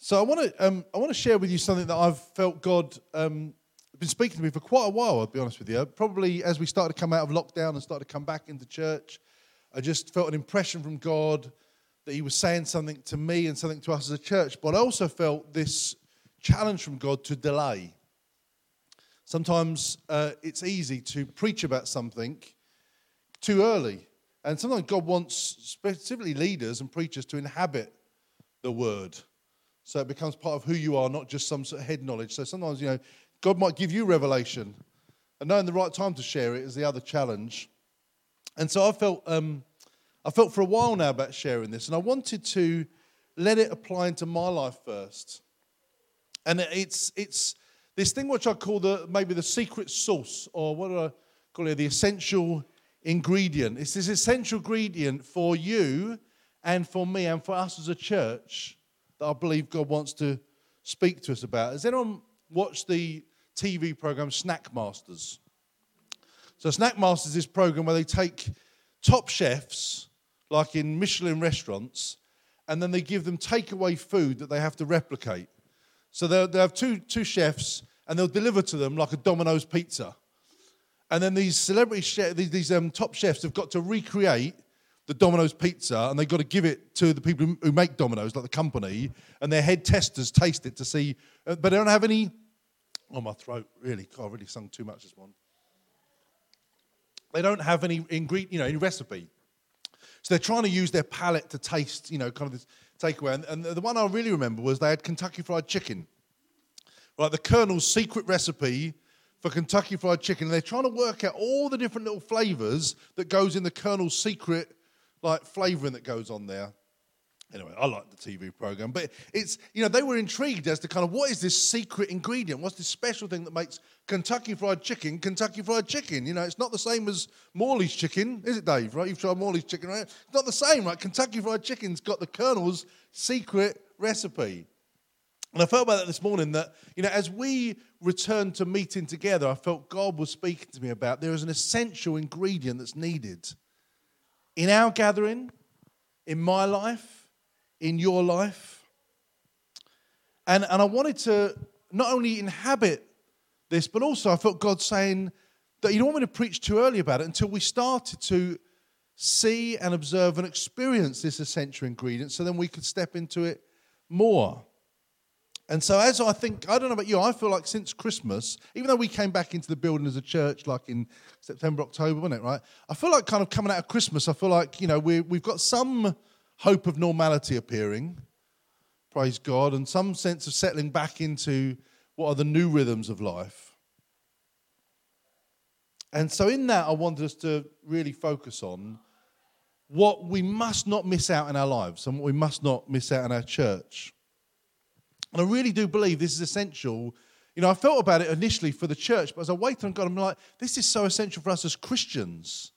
So I want to um, I want to share with you something that I've felt God um, been speaking to me for quite a while. I'll be honest with you. Probably as we started to come out of lockdown and started to come back into church, I just felt an impression from God that He was saying something to me and something to us as a church. But I also felt this challenge from God to delay. Sometimes uh, it's easy to preach about something too early, and sometimes God wants specifically leaders and preachers to inhabit the word so it becomes part of who you are, not just some sort of head knowledge. So sometimes, you know, God might give you revelation, and knowing the right time to share it is the other challenge. And so I felt, um, I felt for a while now about sharing this, and I wanted to let it apply into my life first. And it's it's this thing which I call the maybe the secret sauce, or what do I call it? The essential ingredient. It's this essential ingredient for you and for me and for us as a church that I believe God wants to speak to us about. Has anyone watched the TV program Snack Masters? So, Snack Masters is this program where they take top chefs, like in Michelin restaurants, and then they give them takeaway food that they have to replicate. So, they'll, they'll have two, two chefs, and they'll deliver to them like a Domino's pizza. And then these celebrity these, these um, top chefs have got to recreate the Domino's pizza and they've got to give it to the people who make Domino's, like the company, and their head testers taste it to see, uh, but they don't have any. Oh, my throat, really. God, I really sung too much this one. They don't have any ingredient, you know, any recipe. So they're trying to use their palate to taste, you know, kind of this takeaway. And, and the one I really remember was they had Kentucky Fried Chicken. Right, the Colonel's secret recipe for Kentucky Fried Chicken. And they're trying to work out all the different little flavors that goes in the Colonel's secret like flavouring that goes on there. Anyway, I like the TV program, but it's, you know, they were intrigued as to kind of what is this secret ingredient? What's this special thing that makes Kentucky Fried Chicken Kentucky Fried Chicken? You know, it's not the same as Morley's Chicken, is it, Dave? Right? You've tried Morley's Chicken, right? It's not the same, right? Kentucky Fried Chicken's got the Colonel's secret recipe. And I felt about that this morning that, you know, as we returned to meeting together, I felt God was speaking to me about there is an essential ingredient that's needed in our gathering, in my life, in your life. And, and I wanted to not only inhabit this, but also I felt God saying that you don't want me to preach too early about it until we started to see and observe and experience this essential ingredient so then we could step into it more. And so, as I think, I don't know about you, I feel like since Christmas, even though we came back into the building as a church like in September, October, wasn't it, right? I feel like kind of coming out of Christmas, I feel like, you know, we, we've got some hope of normality appearing, praise God, and some sense of settling back into what are the new rhythms of life. And so, in that, I wanted us to really focus on what we must not miss out in our lives and what we must not miss out in our church. And I really do believe this is essential. You know, I felt about it initially for the church, but as I waited on God, I'm like, this is so essential for us as Christians,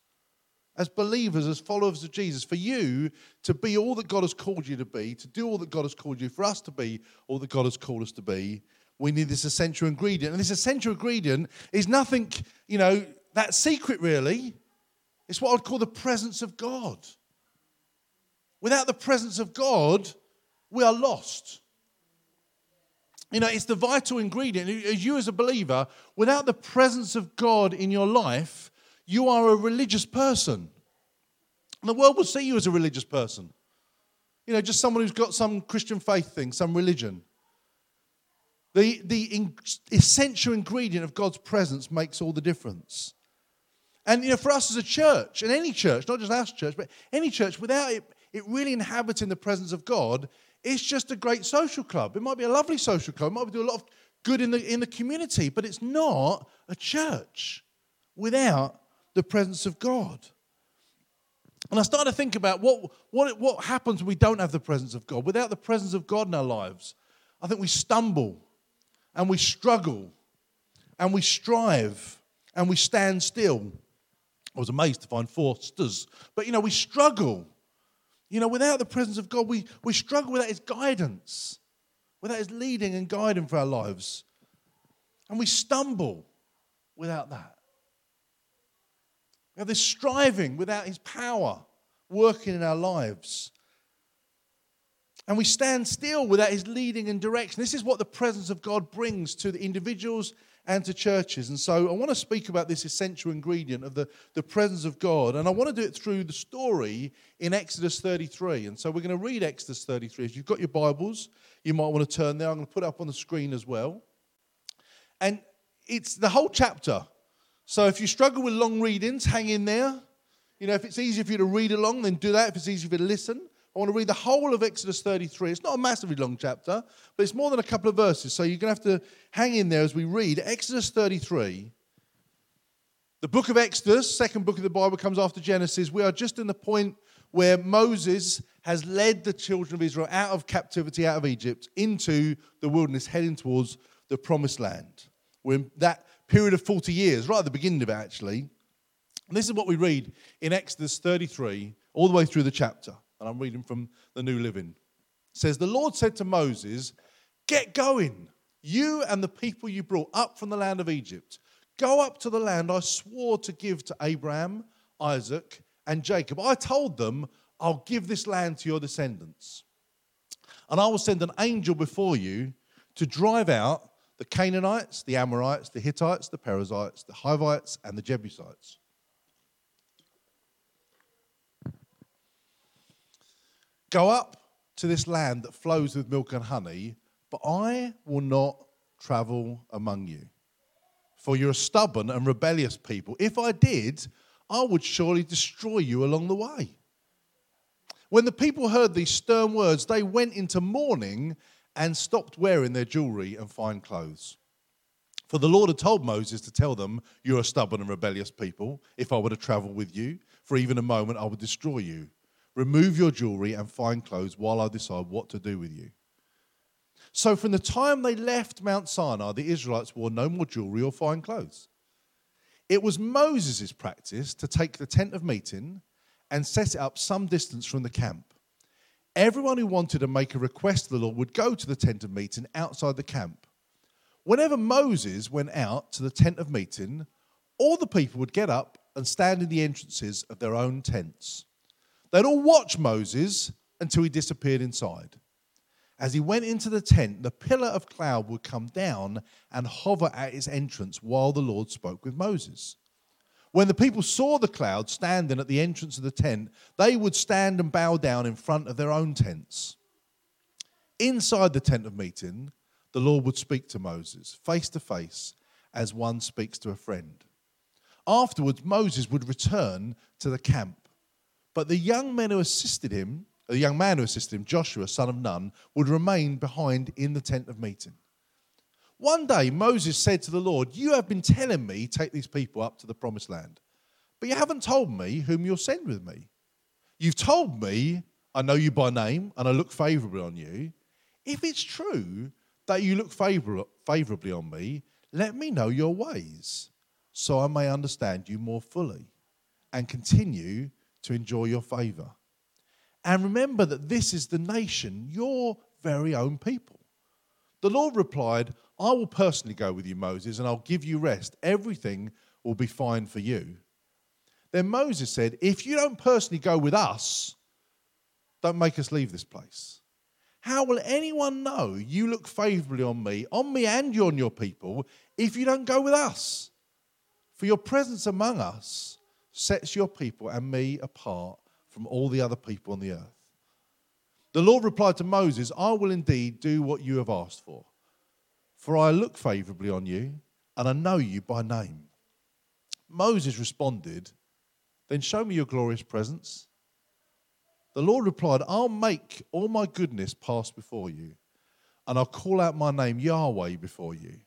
as believers, as followers of Jesus, for you to be all that God has called you to be, to do all that God has called you, for us to be all that God has called us to be. We need this essential ingredient. And this essential ingredient is nothing, you know, that secret really. It's what I'd call the presence of God. Without the presence of God, we are lost. You know, it's the vital ingredient. As you, as a believer, without the presence of God in your life, you are a religious person. And the world will see you as a religious person. You know, just someone who's got some Christian faith thing, some religion. The, the in, essential ingredient of God's presence makes all the difference. And, you know, for us as a church, and any church, not just our church, but any church, without it, it really inhabiting the presence of God, it's just a great social club. It might be a lovely social club. It might do a lot of good in the, in the community, but it's not a church without the presence of God. And I started to think about what, what, what happens when we don't have the presence of God. Without the presence of God in our lives, I think we stumble and we struggle and we strive and we stand still. I was amazed to find four sters, but you know, we struggle you know, without the presence of God, we, we struggle without His guidance, without His leading and guiding for our lives. And we stumble without that. We have this striving without His power working in our lives. and we stand still without his leading and direction. This is what the presence of God brings to the individuals and to churches. And so I want to speak about this essential ingredient of the, the presence of God. And I want to do it through the story in Exodus 33. And so we're going to read Exodus 33. If you've got your Bibles, you might want to turn there. I'm going to put it up on the screen as well. And it's the whole chapter. So if you struggle with long readings, hang in there. You know, if it's easier for you to read along, then do that. If it's easier for you to listen, I want to read the whole of Exodus 33. It's not a massively long chapter, but it's more than a couple of verses. So you're going to have to hang in there as we read Exodus 33. The book of Exodus, second book of the Bible, comes after Genesis. We are just in the point where Moses has led the children of Israel out of captivity, out of Egypt, into the wilderness, heading towards the promised land. We're in that period of 40 years, right at the beginning of it, actually. And this is what we read in Exodus 33, all the way through the chapter and I'm reading from the New Living. It says, The Lord said to Moses, Get going, you and the people you brought up from the land of Egypt. Go up to the land I swore to give to Abraham, Isaac, and Jacob. I told them, I'll give this land to your descendants. And I will send an angel before you to drive out the Canaanites, the Amorites, the Hittites, the Perizzites, the Hivites, and the Jebusites. Go up to this land that flows with milk and honey, but I will not travel among you. For you're a stubborn and rebellious people. If I did, I would surely destroy you along the way. When the people heard these stern words, they went into mourning and stopped wearing their jewelry and fine clothes. For the Lord had told Moses to tell them, You're a stubborn and rebellious people. If I were to travel with you for even a moment, I would destroy you. Remove your jewelry and fine clothes while I decide what to do with you. So, from the time they left Mount Sinai, the Israelites wore no more jewelry or fine clothes. It was Moses' practice to take the tent of meeting and set it up some distance from the camp. Everyone who wanted to make a request to the Lord would go to the tent of meeting outside the camp. Whenever Moses went out to the tent of meeting, all the people would get up and stand in the entrances of their own tents. They'd all watch Moses until he disappeared inside. As he went into the tent, the pillar of cloud would come down and hover at its entrance while the Lord spoke with Moses. When the people saw the cloud standing at the entrance of the tent, they would stand and bow down in front of their own tents. Inside the tent of meeting, the Lord would speak to Moses face to face as one speaks to a friend. Afterwards, Moses would return to the camp but the young men who assisted him, the young man who assisted him, Joshua, son of Nun, would remain behind in the tent of meeting. One day Moses said to the Lord, You have been telling me, take these people up to the promised land, but you haven't told me whom you'll send with me. You've told me, I know you by name and I look favorably on you. If it's true that you look favor- favorably on me, let me know your ways so I may understand you more fully and continue to enjoy your favor. And remember that this is the nation, your very own people. The Lord replied, I will personally go with you, Moses, and I'll give you rest. Everything will be fine for you. Then Moses said, If you don't personally go with us, don't make us leave this place. How will anyone know you look favorably on me, on me and on your people, if you don't go with us? For your presence among us sets your people and me apart from all the other people on the earth. The Lord replied to Moses, I will indeed do what you have asked for, for I look favorably on you and I know you by name. Moses responded, Then show me your glorious presence. The Lord replied, I'll make all my goodness pass before you, and I'll call out my name Yahweh before you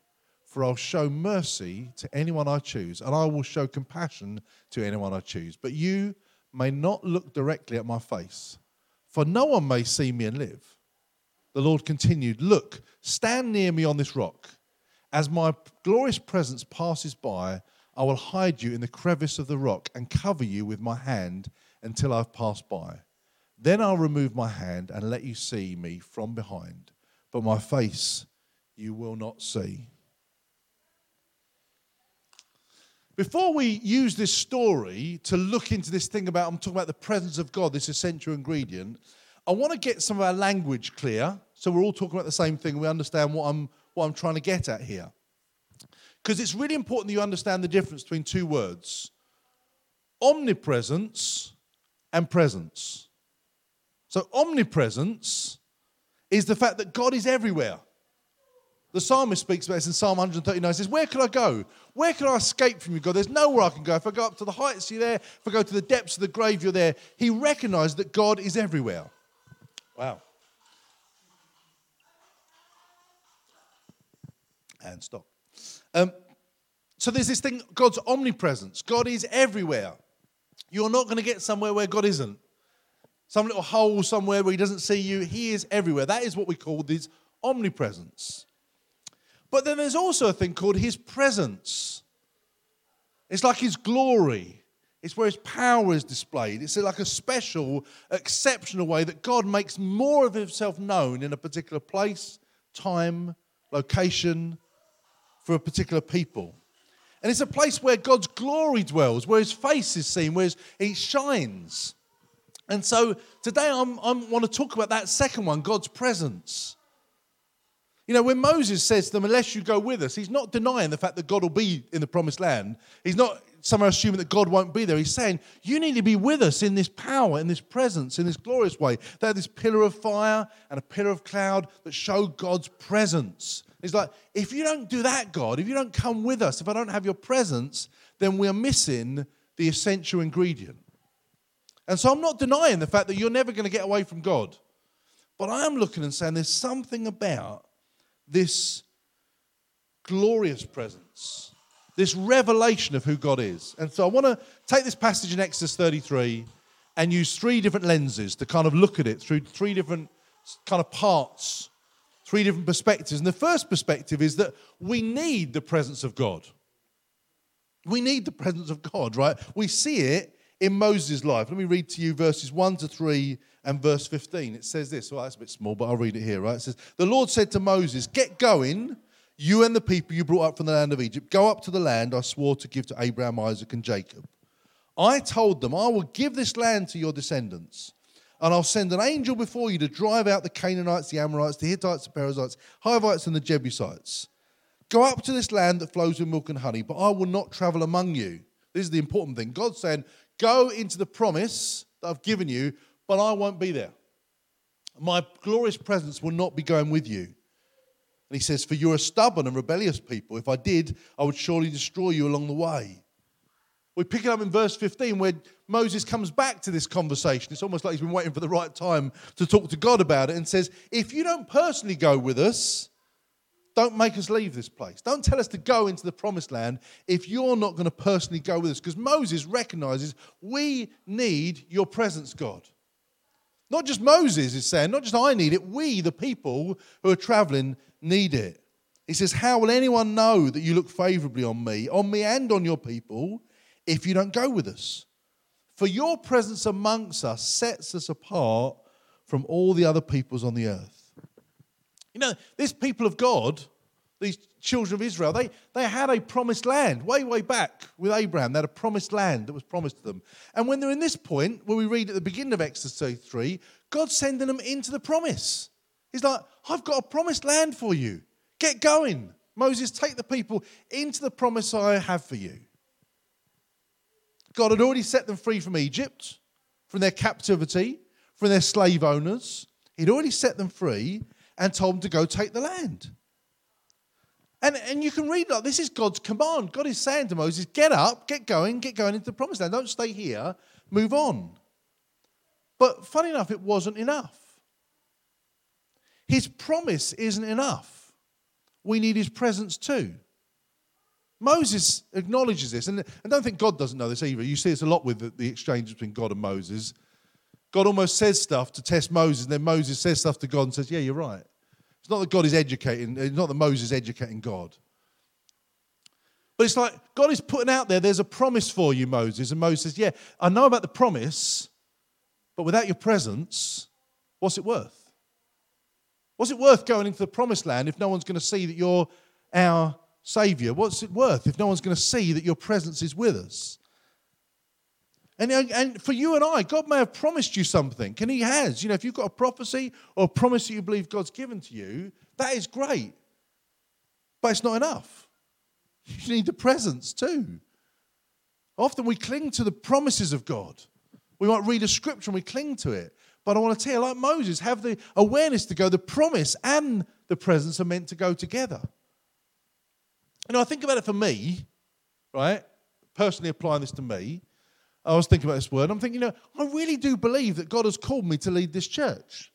for I'll show mercy to anyone I choose, and I will show compassion to anyone I choose. But you may not look directly at my face, for no one may see me and live. The Lord continued, Look, stand near me on this rock. As my glorious presence passes by, I will hide you in the crevice of the rock and cover you with my hand until I've passed by. Then I'll remove my hand and let you see me from behind, but my face you will not see. Before we use this story to look into this thing about, I'm talking about the presence of God, this essential ingredient, I want to get some of our language clear so we're all talking about the same thing. We understand what I'm, what I'm trying to get at here. Because it's really important that you understand the difference between two words omnipresence and presence. So, omnipresence is the fact that God is everywhere. The psalmist speaks about this in Psalm 139. He says, Where can I go? Where can I escape from you, God? There's nowhere I can go. If I go up to the heights, you're there. If I go to the depths of the grave, you're there. He recognized that God is everywhere. Wow. And stop. Um, so there's this thing, God's omnipresence. God is everywhere. You're not going to get somewhere where God isn't. Some little hole somewhere where He doesn't see you. He is everywhere. That is what we call this omnipresence. But then there's also a thing called his presence. It's like his glory. It's where his power is displayed. It's like a special, exceptional way that God makes more of himself known in a particular place, time, location, for a particular people. And it's a place where God's glory dwells, where his face is seen, where he shines. And so today I want to talk about that second one, God's presence. You know, when Moses says to them, unless you go with us, he's not denying the fact that God will be in the promised land. He's not somehow assuming that God won't be there. He's saying, you need to be with us in this power, in this presence, in this glorious way. They had this pillar of fire and a pillar of cloud that show God's presence. He's like, if you don't do that, God, if you don't come with us, if I don't have your presence, then we're missing the essential ingredient. And so I'm not denying the fact that you're never going to get away from God. But I am looking and saying there's something about this glorious presence, this revelation of who God is. And so I want to take this passage in Exodus 33 and use three different lenses to kind of look at it through three different kind of parts, three different perspectives. And the first perspective is that we need the presence of God. We need the presence of God, right? We see it in Moses' life. Let me read to you verses 1 to 3 and verse 15. It says this. Well, that's a bit small, but I'll read it here, right? It says, The Lord said to Moses, Get going, you and the people you brought up from the land of Egypt. Go up to the land I swore to give to Abraham, Isaac, and Jacob. I told them, I will give this land to your descendants. And I'll send an angel before you to drive out the Canaanites, the Amorites, the Hittites, the Perizzites, Hivites, and the Jebusites. Go up to this land that flows with milk and honey, but I will not travel among you. This is the important thing. God's saying, Go into the promise that I've given you, but I won't be there. My glorious presence will not be going with you. And he says, For you're a stubborn and rebellious people. If I did, I would surely destroy you along the way. We pick it up in verse 15 where Moses comes back to this conversation. It's almost like he's been waiting for the right time to talk to God about it and says, If you don't personally go with us, don't make us leave this place. Don't tell us to go into the promised land if you're not going to personally go with us. Because Moses recognizes we need your presence, God. Not just Moses is saying, not just I need it, we, the people who are traveling, need it. He says, How will anyone know that you look favorably on me, on me and on your people, if you don't go with us? For your presence amongst us sets us apart from all the other peoples on the earth. You know, this people of God, these children of Israel, they, they had a promised land way, way back with Abraham. They had a promised land that was promised to them. And when they're in this point, where we read at the beginning of Exodus 33, God's sending them into the promise. He's like, I've got a promised land for you. Get going. Moses, take the people into the promise I have for you. God had already set them free from Egypt, from their captivity, from their slave owners. He'd already set them free and told them to go take the land. And, and you can read like this is God's command. God is saying to Moses, get up, get going, get going into the promised land. Don't stay here, move on. But funny enough, it wasn't enough. His promise isn't enough. We need his presence too. Moses acknowledges this, and I don't think God doesn't know this either. You see this a lot with the, the exchange between God and Moses. God almost says stuff to test Moses, and then Moses says stuff to God and says, Yeah, you're right. It's not that God is educating, uh, it's not that Moses is educating God. But it's like God is putting out there, there's a promise for you, Moses. And Moses says, Yeah, I know about the promise, but without your presence, what's it worth? What's it worth going into the promised land if no one's going to see that you're our Savior? What's it worth if no one's going to see that your presence is with us? And, and for you and I, God may have promised you something, and He has. You know, if you've got a prophecy or a promise that you believe God's given to you, that is great. But it's not enough. You need the presence too. Often we cling to the promises of God. We might read a scripture and we cling to it. But I want to tell you, like Moses, have the awareness to go, the promise and the presence are meant to go together. You know, I think about it for me, right? Personally applying this to me. I was thinking about this word. I'm thinking, you know, I really do believe that God has called me to lead this church.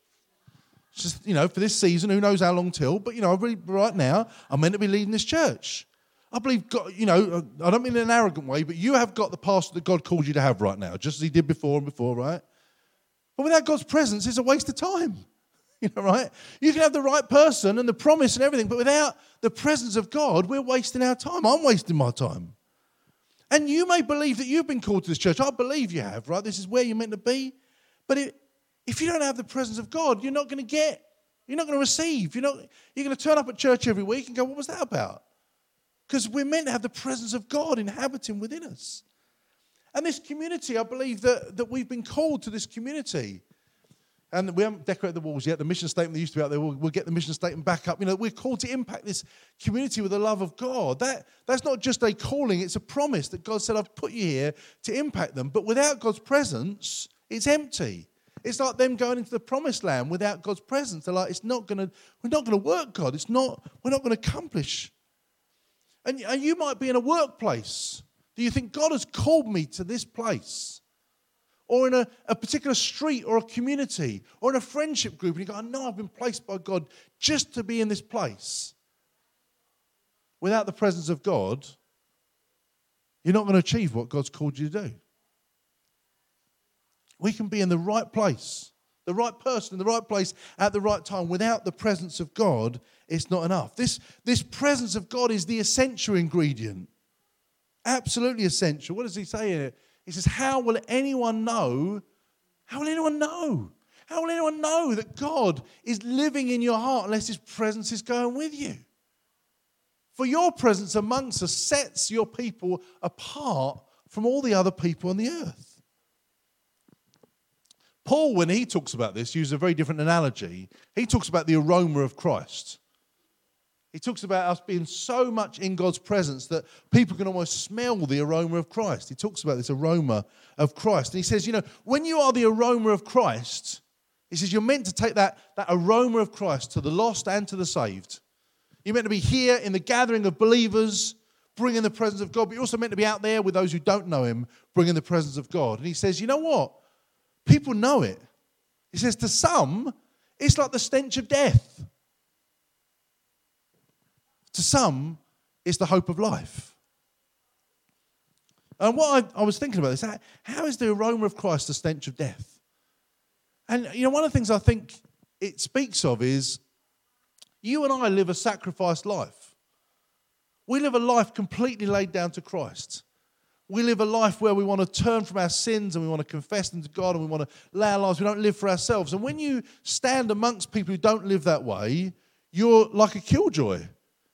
It's just, you know, for this season, who knows how long till, but, you know, I really, right now, I'm meant to be leading this church. I believe God, you know, I don't mean in an arrogant way, but you have got the pastor that God called you to have right now, just as he did before and before, right? But without God's presence, it's a waste of time. You know, right? You can have the right person and the promise and everything, but without the presence of God, we're wasting our time. I'm wasting my time. And you may believe that you've been called to this church. I believe you have, right? This is where you're meant to be. But it, if you don't have the presence of God, you're not going to get, you're not going to receive. You're, not, you're going to turn up at church every week and go, What was that about? Because we're meant to have the presence of God inhabiting within us. And this community, I believe that, that we've been called to this community. And we haven't decorated the walls yet. The mission statement that used to be out there, we'll, we'll, get the mission statement back up. You know, we're called to impact this community with the love of God. That, that's not just a calling, it's a promise that God said, I've put you here to impact them. But without God's presence, it's empty. It's like them going into the promised land without God's presence. They're like, it's not gonna, we're not gonna work, God. It's not, we're not gonna accomplish and, and you might be in a workplace. Do you think God has called me to this place? Or in a, a particular street or a community or in a friendship group, and you go, I know I've been placed by God just to be in this place. Without the presence of God, you're not going to achieve what God's called you to do. We can be in the right place the right person in the right place at the right time without the presence of God, it's not enough. This, this presence of God is the essential ingredient. Absolutely essential. What does he say here? He says, How will anyone know? How will anyone know? How will anyone know that God is living in your heart unless his presence is going with you? For your presence amongst us sets your people apart from all the other people on the earth. Paul, when he talks about this, uses a very different analogy. He talks about the aroma of Christ. He talks about us being so much in God's presence that people can almost smell the aroma of Christ. He talks about this aroma of Christ. And he says, you know, when you are the aroma of Christ, he says you're meant to take that, that aroma of Christ to the lost and to the saved. You're meant to be here in the gathering of believers, bringing the presence of God, but you're also meant to be out there with those who don't know Him, bringing the presence of God. And he says, you know what? People know it. He says, to some, it's like the stench of death. To some, it's the hope of life. And what I, I was thinking about is how, how is the aroma of Christ the stench of death? And you know, one of the things I think it speaks of is you and I live a sacrificed life. We live a life completely laid down to Christ. We live a life where we want to turn from our sins and we want to confess them to God and we want to lay our lives. We don't live for ourselves. And when you stand amongst people who don't live that way, you're like a killjoy.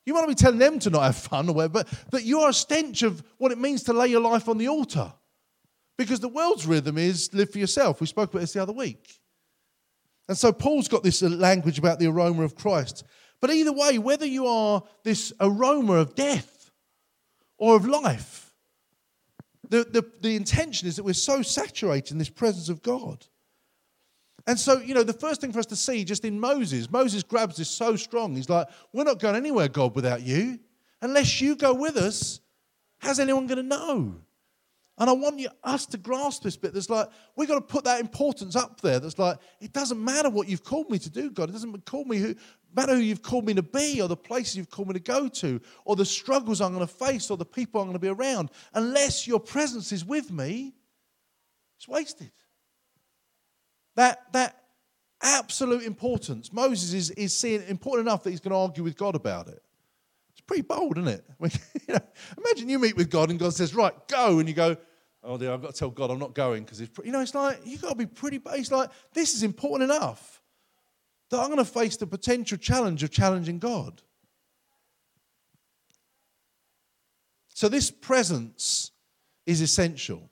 You might not be telling them to not have fun or whatever, but, but you're a stench of what it means to lay your life on the altar. Because the world's rhythm is live for yourself. We spoke about this the other week. And so Paul's got this language about the aroma of Christ. But either way, whether you are this aroma of death or of life, the, the, the intention is that we're so saturated in this presence of God. And so, you know, the first thing for us to see just in Moses, Moses grabs this so strong. He's like, We're not going anywhere, God, without you. Unless you go with us, how's anyone going to know? And I want you, us to grasp this bit. There's like, we've got to put that importance up there. That's like, it doesn't matter what you've called me to do, God. It doesn't call me who, matter who you've called me to be, or the places you've called me to go to, or the struggles I'm going to face, or the people I'm going to be around. Unless your presence is with me, it's wasted. That, that absolute importance. Moses is, is seeing important enough that he's going to argue with God about it. It's pretty bold, isn't it? I mean, you know, imagine you meet with God and God says, Right, go. And you go, Oh, dear, I've got to tell God I'm not going because it's, you know, it's like, you've got to be pretty, it's like, this is important enough that I'm going to face the potential challenge of challenging God. So, this presence is essential.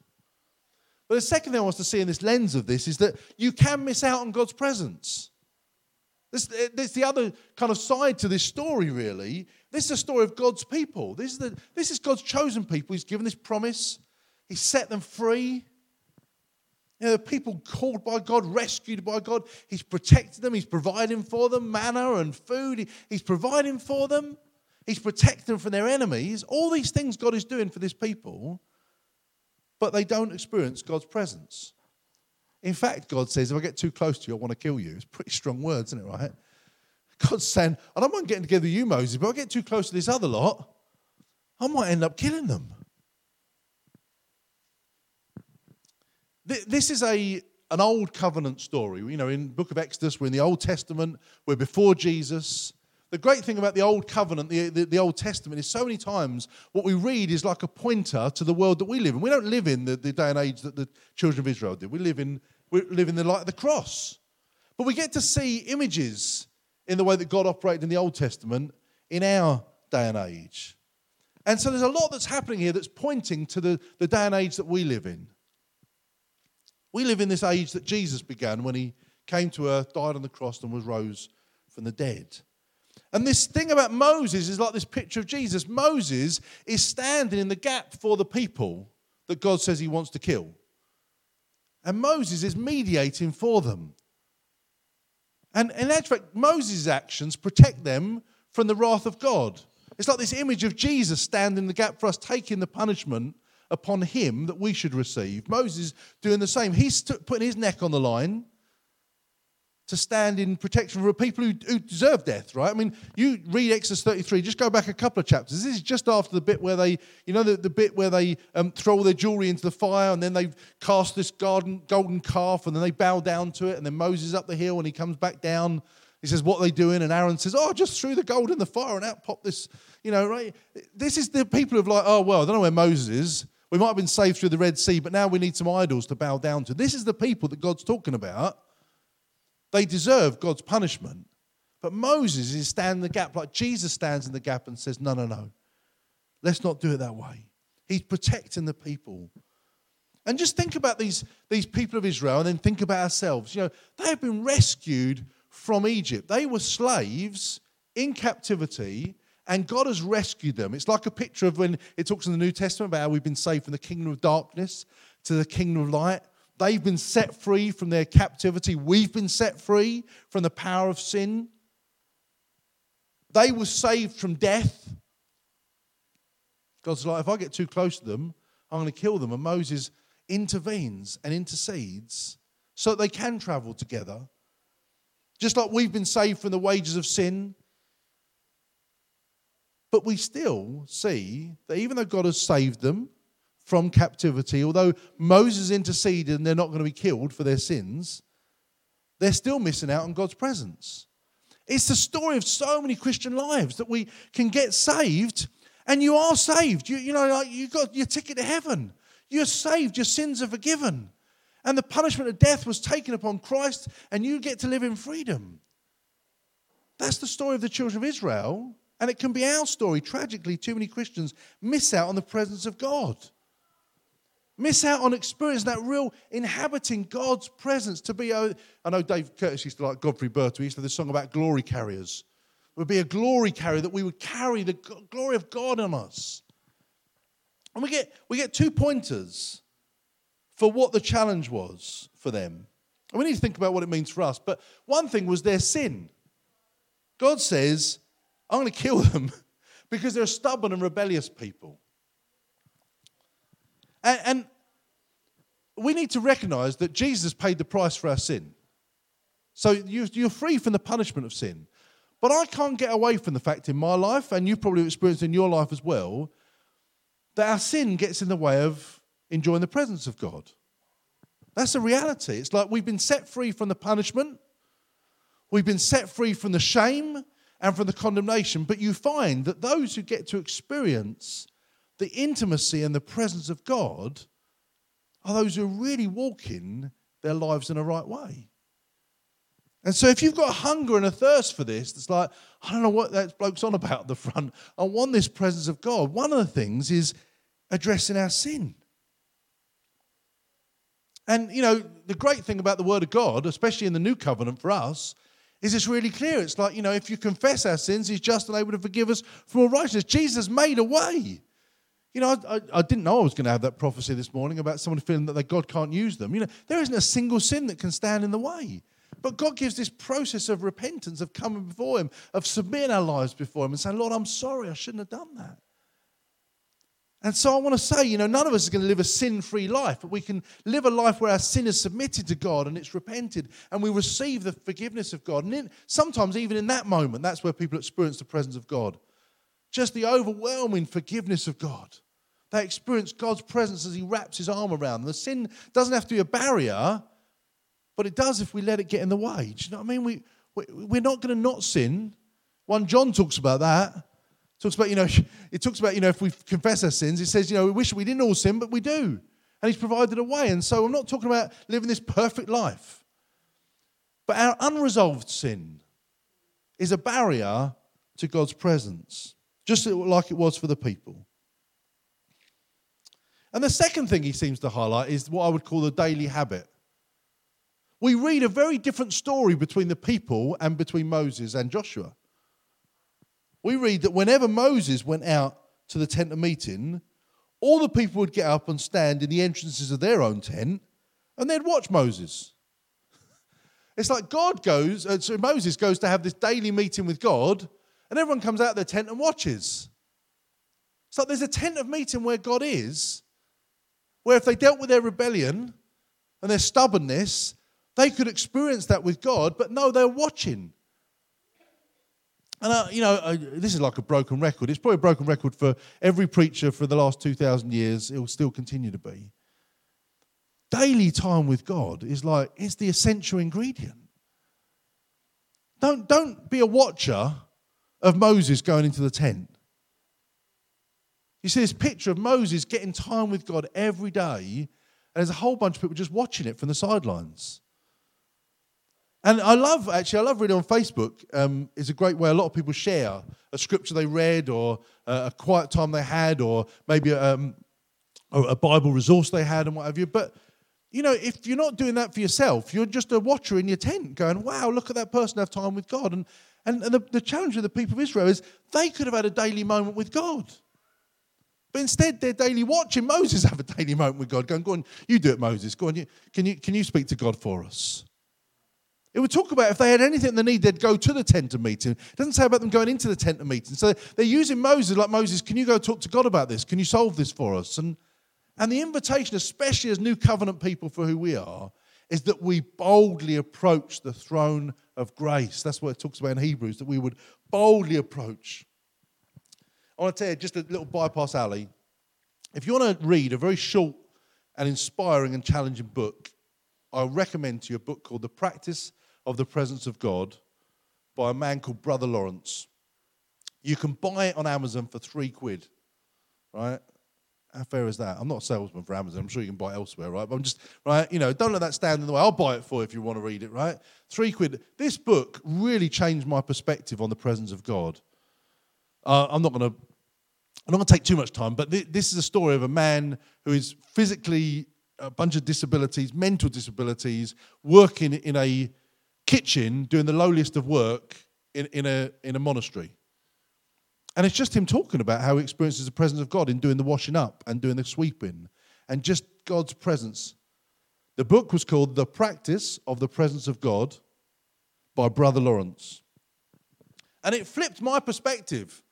But the second thing I want to see in this lens of this is that you can miss out on God's presence. This, eh, this the other kind of side to this story, really. This is a story of God's people. This is, the, this is God's chosen people. He's given this promise, He's set them free. You know, people called by God, rescued by God. He's protected them. He's providing for them manna and food. He's providing for them. He's protecting them from their enemies. All these things God is doing for this people, but they don't experience God's presence. In fact, God says, if I get too close to you, I want to kill you. It's pretty strong words, isn't it, right? God's saying, I don't mind getting together with you, Moses, but if I get too close to this other lot, I might end up killing them. This is a, an old covenant story. You know, in book of Exodus, we're in the Old Testament, we're before Jesus. The great thing about the Old Covenant, the, the, the, Old Testament, is so many times what we read is like a pointer to the world that we live in. We don't live in the, the day and age that the children of Israel did. We live in, we live in the light of the cross. But we get to see images in the way that God operated in the Old Testament in our day and age. And so there's a lot that's happening here that's pointing to the, the day and age that we live in. We live in this age that Jesus began when he came to earth, died on the cross, and was rose from the dead. And this thing about Moses is like this picture of Jesus. Moses is standing in the gap for the people that God says he wants to kill. And Moses is mediating for them. And in fact, Moses' actions protect them from the wrath of God. It's like this image of Jesus standing in the gap for us, taking the punishment upon him that we should receive. Moses doing the same. He's putting his neck on the line to stand in protection for people who, who, deserve death, right? I mean, you read Exodus 33, just go back a couple of chapters. This is just after the bit where they, you know, the, the bit where they um, throw all their jewelry into the fire and then they cast this garden, golden calf and then they bow down to it and then Moses up the hill and he comes back down. He says, What are they doing? And Aaron says, Oh, just threw the gold in the fire and out popped this, you know, right? This is the people are like, Oh, well, I don't know where Moses is. We might have been saved through the Red Sea, but now we need some idols to bow down to. This is the people that God's talking about they deserve God's punishment. But Moses is standing in the gap like Jesus stands in the gap and says, No, no, no. Let's not do it that way. He's protecting the people. And just think about these, these people of Israel and then think about ourselves. You know, they have been rescued from Egypt. They were slaves in captivity, and God has rescued them. It's like a picture of when it talks in the New Testament about how we've been saved from the kingdom of darkness to the kingdom of light. They've been set free from their captivity. We've been set free from the power of sin. They were saved from death. God's like, if I get too close to them, I'm going to kill them. And Moses intervenes and intercedes so that they can travel together. Just like we've been saved from the wages of sin. But we still see that even though God has saved them, from captivity, although Moses interceded and they're not going to be killed for their sins, they're still missing out on God's presence. It's the story of so many Christian lives that we can get saved, and you are saved. You, you know, like you got your ticket to heaven. You're saved, your sins are forgiven. And the punishment of death was taken upon Christ, and you get to live in freedom. That's the story of the children of Israel, and it can be our story. Tragically, too many Christians miss out on the presence of God. Miss out on experiencing that real inhabiting God's presence to be. I know Dave Curtis used to like Godfrey Birtill. He used to have this song about glory carriers. It would be a glory carrier that we would carry the glory of God on us. And we get, we get two pointers for what the challenge was for them. And we need to think about what it means for us. But one thing was their sin. God says, I'm going to kill them because they're stubborn and rebellious people. And, and we need to recognize that Jesus paid the price for our sin. So you, you're free from the punishment of sin. But I can't get away from the fact in my life, and you probably experienced in your life as well, that our sin gets in the way of enjoying the presence of God. That's a reality. It's like we've been set free from the punishment, we've been set free from the shame and from the condemnation, but you find that those who get to experience the intimacy and the presence of God are those who are really walking their lives in the right way. And so, if you've got a hunger and a thirst for this, it's like, I don't know what that bloke's on about at the front. I want this presence of God. One of the things is addressing our sin. And, you know, the great thing about the Word of God, especially in the New Covenant for us, is it's really clear. It's like, you know, if you confess our sins, He's just and able to forgive us from all righteousness. Jesus made a way. You know, I, I, I didn't know I was going to have that prophecy this morning about someone feeling that God can't use them. You know, there isn't a single sin that can stand in the way. But God gives this process of repentance, of coming before Him, of submitting our lives before Him and saying, Lord, I'm sorry, I shouldn't have done that. And so I want to say, you know, none of us is going to live a sin free life, but we can live a life where our sin is submitted to God and it's repented and we receive the forgiveness of God. And in, sometimes, even in that moment, that's where people experience the presence of God. Just the overwhelming forgiveness of God. They experience God's presence as He wraps His arm around them. The sin doesn't have to be a barrier, but it does if we let it get in the way. Do you know what I mean? We, we, we're not going to not sin. 1 John talks about that talks about, you know, it talks about, you know, if we confess our sins, it says, you know, we wish we didn't all sin, but we do. And he's provided a way. And so I'm not talking about living this perfect life. But our unresolved sin is a barrier to God's presence, just like it was for the people. And the second thing he seems to highlight is what I would call the daily habit. We read a very different story between the people and between Moses and Joshua we read that whenever Moses went out to the tent of meeting, all the people would get up and stand in the entrances of their own tent and they'd watch Moses. It's like God goes, uh, so Moses goes to have this daily meeting with God, and everyone comes out of their tent and watches. It's like there's a tent of meeting where God is, where if they dealt with their rebellion and their stubbornness, they could experience that with God, but no, they're watching. And, uh, you know, uh, this is like a broken record. It's probably a broken record for every preacher for the last 2,000 years. It will still continue to be. Daily time with God is like, it's the essential ingredient. Don't, don't be a watcher of Moses going into the tent. You see this picture of Moses getting time with God every day, and there's a whole bunch of people just watching it from the sidelines. And I love, actually, I love reading on Facebook. Um, it's a great way a lot of people share a scripture they read or a quiet time they had or maybe um, a Bible resource they had and what have you. But, you know, if you're not doing that for yourself, you're just a watcher in your tent going, wow, look at that person have time with God. And, and, and the, the challenge of the people of Israel is they could have had a daily moment with God. But instead, they're daily watching Moses have a daily moment with God, going, Go on, you do it, Moses. Go on, you, can, you, can you speak to God for us? It would talk about if they had anything they need, they'd go to the tent of meeting. It doesn't say about them going into the tent of meeting. So they're using Moses like Moses, can you go talk to God about this? Can you solve this for us? And, and the invitation, especially as new covenant people for who we are, is that we boldly approach the throne of grace. That's what it talks about in Hebrews, that we would boldly approach. I want to tell you just a little bypass alley. If you want to read a very short and inspiring and challenging book, I recommend to you a book called The Practice of the presence of God by a man called Brother Lawrence. You can buy it on Amazon for three quid, right? How fair is that? I'm not a salesman for Amazon. I'm sure you can buy elsewhere, right? But I'm just, right, you know, don't let that stand in the way. I'll buy it for you if you want to read it, right? Three quid. This book really changed my perspective on the presence of God. Uh, I'm not going to, I'm not going to take too much time, but th- this is a story of a man who is physically a bunch of disabilities, mental disabilities, working in a kitchen doing the lowliest of work in, in, a, in a monastery. And it's just him talking about how he experiences the presence of God in doing the washing up and doing the sweeping and just God's presence. The book was called The Practice of the Presence of God by Brother Lawrence. And it flipped my perspective.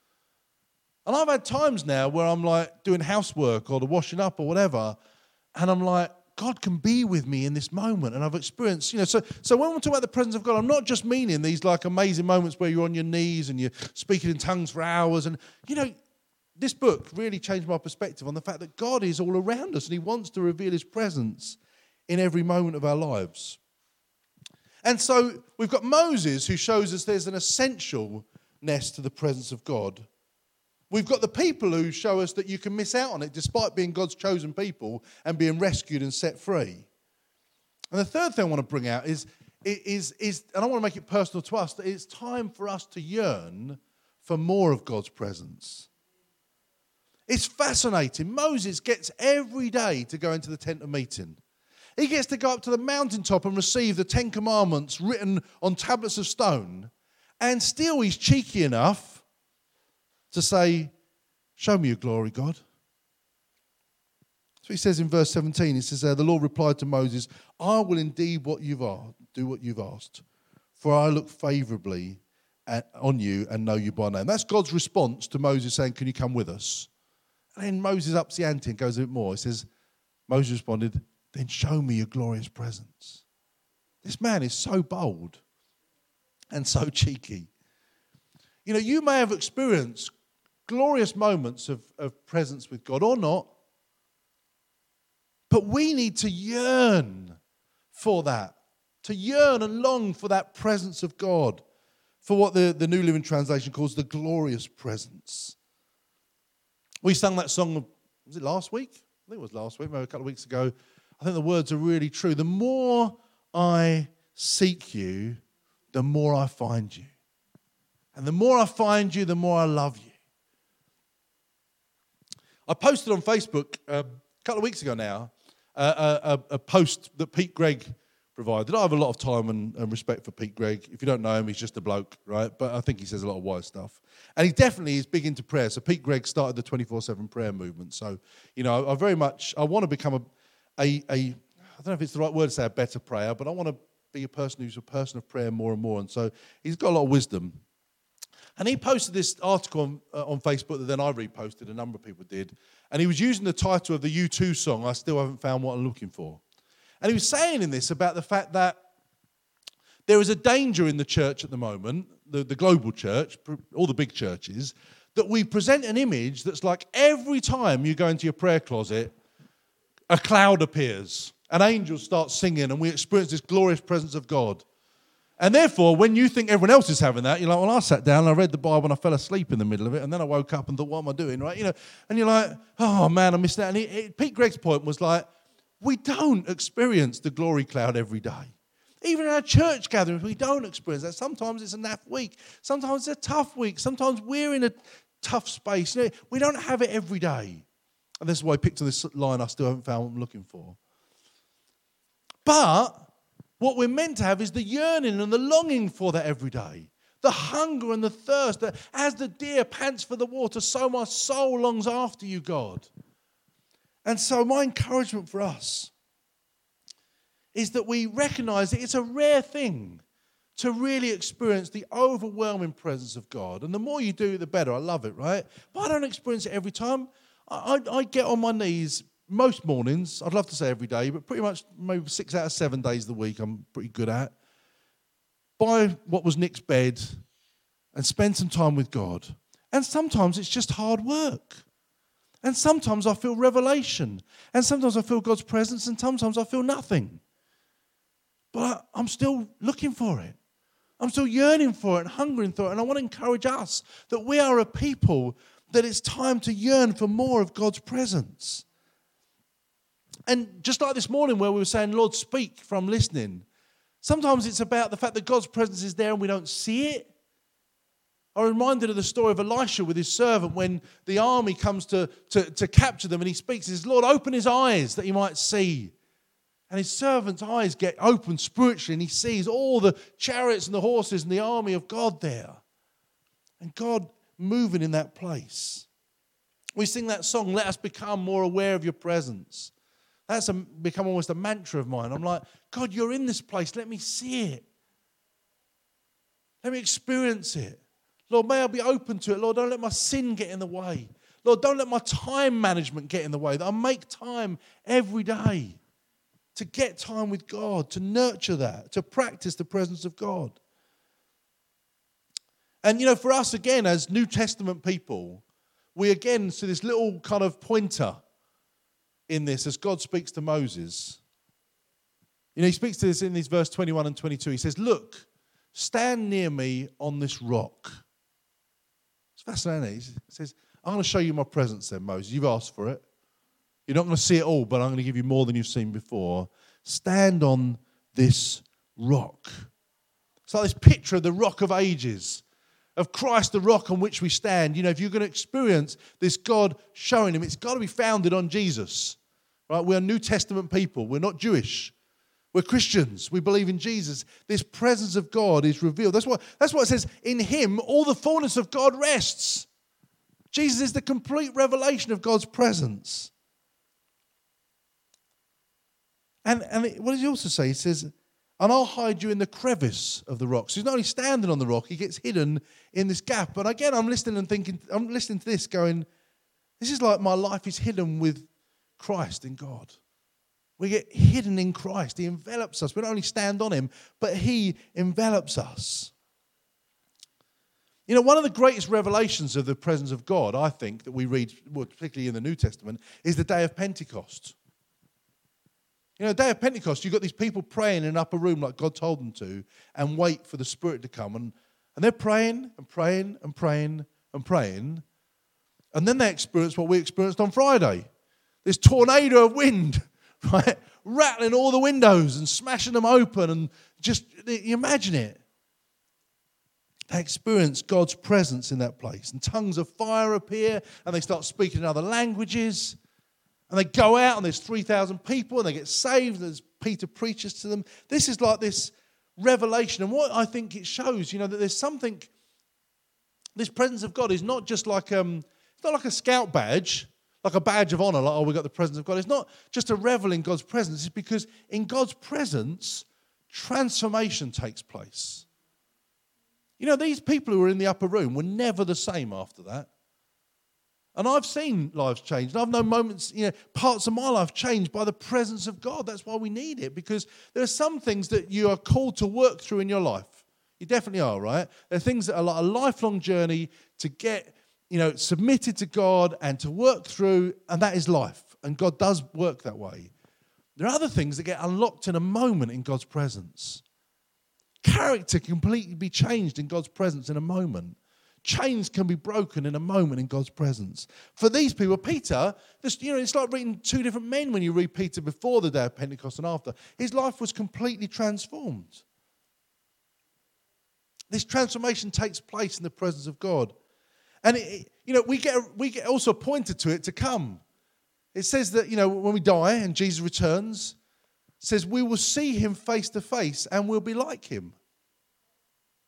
And I've had times now where I'm like doing housework or the washing up or whatever, and I'm like, God can be with me in this moment. And I've experienced, you know, so, so when we talk about the presence of God, I'm not just meaning these like amazing moments where you're on your knees and you're speaking in tongues for hours. And, you know, this book really changed my perspective on the fact that God is all around us and He wants to reveal His presence in every moment of our lives. And so we've got Moses who shows us there's an essentialness to the presence of God. We've got the people who show us that you can miss out on it despite being God's chosen people and being rescued and set free. And the third thing I want to bring out is, is, is and I want to make it personal to us, that it's time for us to yearn for more of God's presence. It's fascinating. Moses gets every day to go into the tent of meeting. He gets to go up to the mountaintop and receive the Ten Commandments written on tablets of stone. And still, he's cheeky enough to say, Show me your glory, God. So he says in verse 17, he says, uh, The Lord replied to Moses, I will indeed what you've asked, do what you've asked, for I look favorably at, on you and know you by name. That's God's response to Moses saying, Can you come with us? And then Moses ups the ante and goes a bit more. He says, Moses responded, Then show me your glorious presence. This man is so bold and so cheeky. You know, you may have experienced glorious moments of, of presence with God or not, but we need to yearn for that, to yearn and long for that presence of God, for what the, the New Living Translation calls the glorious presence. We sang that song, was it last week? I think it was last week, maybe a couple of weeks ago. I think the words are really true. The more I seek you, the more I find you. And the more I find you, the more I love you. I posted on Facebook um, a couple of weeks ago now uh, a, a, post that Pete Greig provided. I have a lot of time and, and, respect for Pete Greig. If you don't know him, he's just a bloke, right? But I think he says a lot of wise stuff. And he definitely is big into prayer. So Pete Greig started the 24-7 prayer movement. So, you know, I, I very much, I want to become a, a, a, I don't know if it's the right word to say a better prayer, but I want to be a person who's a person of prayer more and more. And so he's got a lot of wisdom. And he posted this article on, uh, on Facebook that then I reposted, a number of people did. And he was using the title of the U2 song, I Still Haven't Found What I'm Looking For. And he was saying in this about the fact that there is a danger in the church at the moment, the, the global church, all the big churches, that we present an image that's like every time you go into your prayer closet, a cloud appears, an angel starts singing, and we experience this glorious presence of God. And therefore, when you think everyone else is having that, you're like, well, I sat down I read the Bible and I fell asleep in the middle of it. And then I woke up and thought, what am I doing? Right? You know, and you're like, oh man, I missed that. And he, Pete Greig's point was like, we don't experience the glory cloud every day. Even in our church gatherings, we don't experience that. Sometimes it's a naff week. Sometimes it's a tough week. Sometimes we're in a tough space. You know, we don't have it every day. And this is why I picked on this line I still haven't found what I'm looking for. But what we're meant to have is the yearning and the longing for that every day. The hunger and the thirst that as the deer pants for the water, so my soul longs after you, God. And so, my encouragement for us is that we recognize that it's a rare thing to really experience the overwhelming presence of God. And the more you do, the better. I love it, right? But I don't experience it every time. I, I, I get on my knees most mornings, I'd love to say every day, but pretty much maybe six out of seven days of the week, I'm pretty good at. Buy what was Nick's bed and spend some time with God. And sometimes it's just hard work. And sometimes I feel revelation. And sometimes I feel God's presence, and sometimes I feel nothing. But I'm still looking for it. I'm still yearning for it and hungering for it. And I want to encourage us that we are a people that it's time to yearn for more of God's presence. And just like this morning, where we were saying, Lord, speak from listening, sometimes it's about the fact that God's presence is there and we don't see it. I'm reminded of the story of Elisha with his servant when the army comes to, to, to capture them and he speaks, he says, Lord, open his eyes that he might see. And his servant's eyes get opened spiritually and he sees all the chariots and the horses and the army of God there. And God moving in that place. We sing that song, Let Us Become More Aware of Your Presence. That's a, become almost a mantra of mine. I'm like, God, you're in this place. Let me see it. Let me experience it. Lord, may I be open to it. Lord, don't let my sin get in the way. Lord, don't let my time management get in the way. That I make time every day to get time with God, to nurture that, to practice the presence of God. And you know, for us again, as New Testament people, we again see this little kind of pointer in this as God speaks to Moses. You know, he speaks to this in these verse 21 and 22. He says, Look, stand near me on this rock. It's fascinating. He says, I'm going to show you my presence then, Moses. You've asked for it. You're not going to see it all, but I'm going to give you more than you've seen before. Stand on this rock. It's like this picture of the rock of ages, of Christ, the rock on which we stand. You know, if you're going to experience this God showing him, it's got to be founded on Jesus. Right? We are New Testament people. We're not Jewish. We're Christians. We believe in Jesus. This presence of God is revealed. That's what, that's what it says. In him, all the fullness of God rests. Jesus is the complete revelation of God's presence. And, and it, what does he also say? He says, and I'll hide you in the crevice of the rock. So he's not only standing on the rock, he gets hidden in this gap. But again, I'm listening and thinking, I'm listening to this going, this is like my life is hidden with Christ in God. We get hidden in Christ. He envelops us. We don't only stand on him, but he envelops us. You know, one of the greatest revelations of the presence of God, I think, that we read, particularly in the New Testament, is the day of Pentecost. You know, day of Pentecost, you've got these people praying in an upper room like God told them to and wait for the Spirit to come. And, and they're praying and praying and praying and praying. And then they experience what we experienced on Friday this tornado of wind, right? Rattling all the windows and smashing them open. And just you imagine it. They experience God's presence in that place. And tongues of fire appear and they start speaking in other languages. And they go out and there's 3,000 people and they get saved as Peter preaches to them. This is like this revelation. And what I think it shows, you know, that there's something, this presence of God is not just like um, it's not like a scout badge, like a badge of honor, like, oh, we got the presence of God. It's not just a revel in God's presence, it's because in God's presence, transformation takes place. You know, these people who were in the upper room were never the same after that. And I've seen lives change. And I've known moments, you know, parts of my life changed by the presence of God. That's why we need it, because there are some things that you are called to work through in your life. You definitely are, right? There are things that are like a lifelong journey to get you know, submitted to God and to work through, and that is life. And God does work that way. There are other things that get unlocked in a moment in God's presence. Character can completely be changed in God's presence in a moment. Chains can be broken in a moment in God's presence. For these people, Peter, just, you know, it's like reading two different men when you read Peter before the day of Pentecost and after. His life was completely transformed. This transformation takes place in the presence of God. And, it, you know, we get, we get also pointed to it to come. It says that, you know, when we die and Jesus returns, says we will see him face to face and we'll be like him.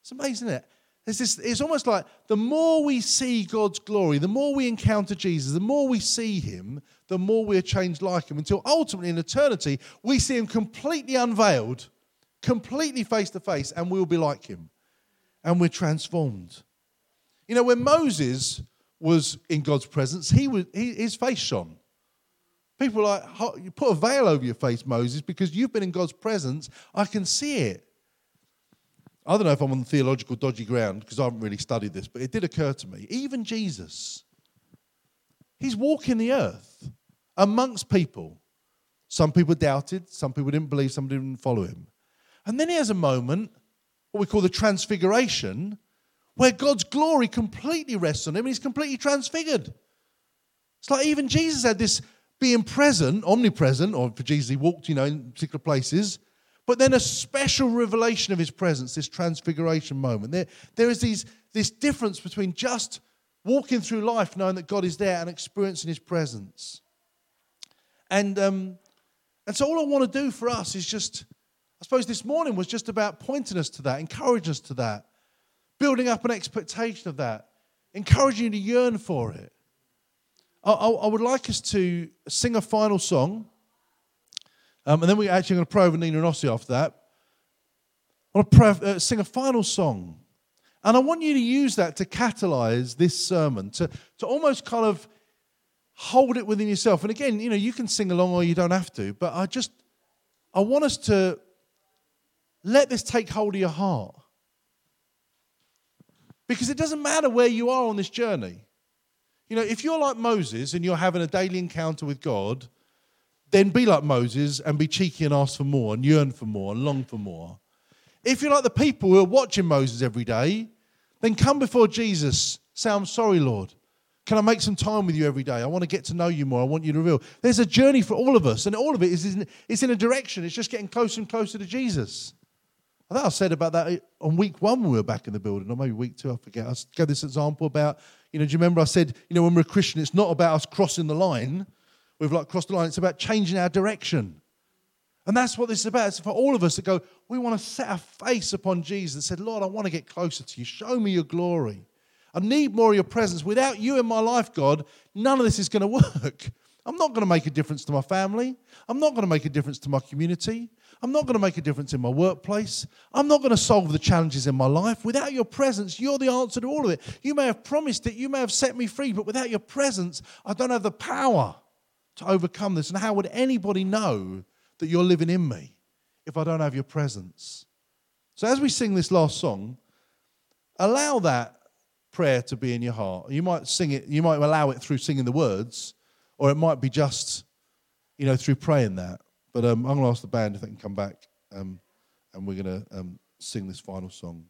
It's amazing, isn't it? It's, this, it's almost like the more we see God's glory, the more we encounter Jesus, the more we see him, the more we are changed like him until ultimately in eternity we see him completely unveiled, completely face to face, and we'll be like him. And we're transformed. You know, when Moses was in God's presence, he was, he, his face shone. People were like, you put a veil over your face, Moses, because you've been in God's presence. I can see it. I don't know if I'm on theological dodgy ground because I haven't really studied this, but it did occur to me. Even Jesus, he's walking the earth amongst people. Some people doubted, some people didn't believe, some didn't follow him. And then he has a moment, what we call the transfiguration, where God's glory completely rests on him and he's completely transfigured. It's like even Jesus had this being present, omnipresent, or for Jesus, he walked, you know, in particular places, but then a special revelation of his presence, this transfiguration moment. There, there is these, this difference between just walking through life knowing that God is there and experiencing his presence. And, um, and so all I want to do for us is just, I suppose this morning was just about pointing us to that, encouraging us to that building up an expectation of that, encouraging you to yearn for it. I, I, I would like us to sing a final song, um, and then we're actually going to pray over Nina and Ossie after that. I want to pray, uh, sing a final song. And I want you to use that to catalyze this sermon, to, to almost kind of hold it within yourself. And again, you know, you can sing along or you don't have to, but I just, I want us to let this take hold of your heart. Because it doesn't matter where you are on this journey. You know, if you're like Moses and you're having a daily encounter with God, then be like Moses and be cheeky and ask for more and yearn for more and long for more. If you're like the people who are watching Moses every day, then come before Jesus. Say, I'm sorry, Lord. Can I make some time with you every day? I want to get to know you more. I want you to reveal. There's a journey for all of us, and all of it is in, it's in a direction. It's just getting closer and closer to Jesus. I think I said about that on week one when we were back in the building, or maybe week two, I forget. I gave this example about, you know, do you remember I said, you know, when we're a Christian, it's not about us crossing the line. We've like crossed the line. It's about changing our direction. And that's what this is about. It's for all of us that go, we want to set our face upon Jesus and said, Lord, I want to get closer to you. Show me your glory. I need more of your presence. Without you in my life, God, none of this is going to work. I'm not going to make a difference to my family. I'm not going to make a difference to my community. I'm not going to make a difference in my workplace. I'm not going to solve the challenges in my life. Without your presence, you're the answer to all of it. You may have promised it, you may have set me free, but without your presence, I don't have the power to overcome this. And how would anybody know that you're living in me if I don't have your presence? So, as we sing this last song, allow that prayer to be in your heart. You might sing it, you might allow it through singing the words, or it might be just, you know, through praying that. But um, I'm going to ask the band if they can come back, um, and we're going to um, sing this final song.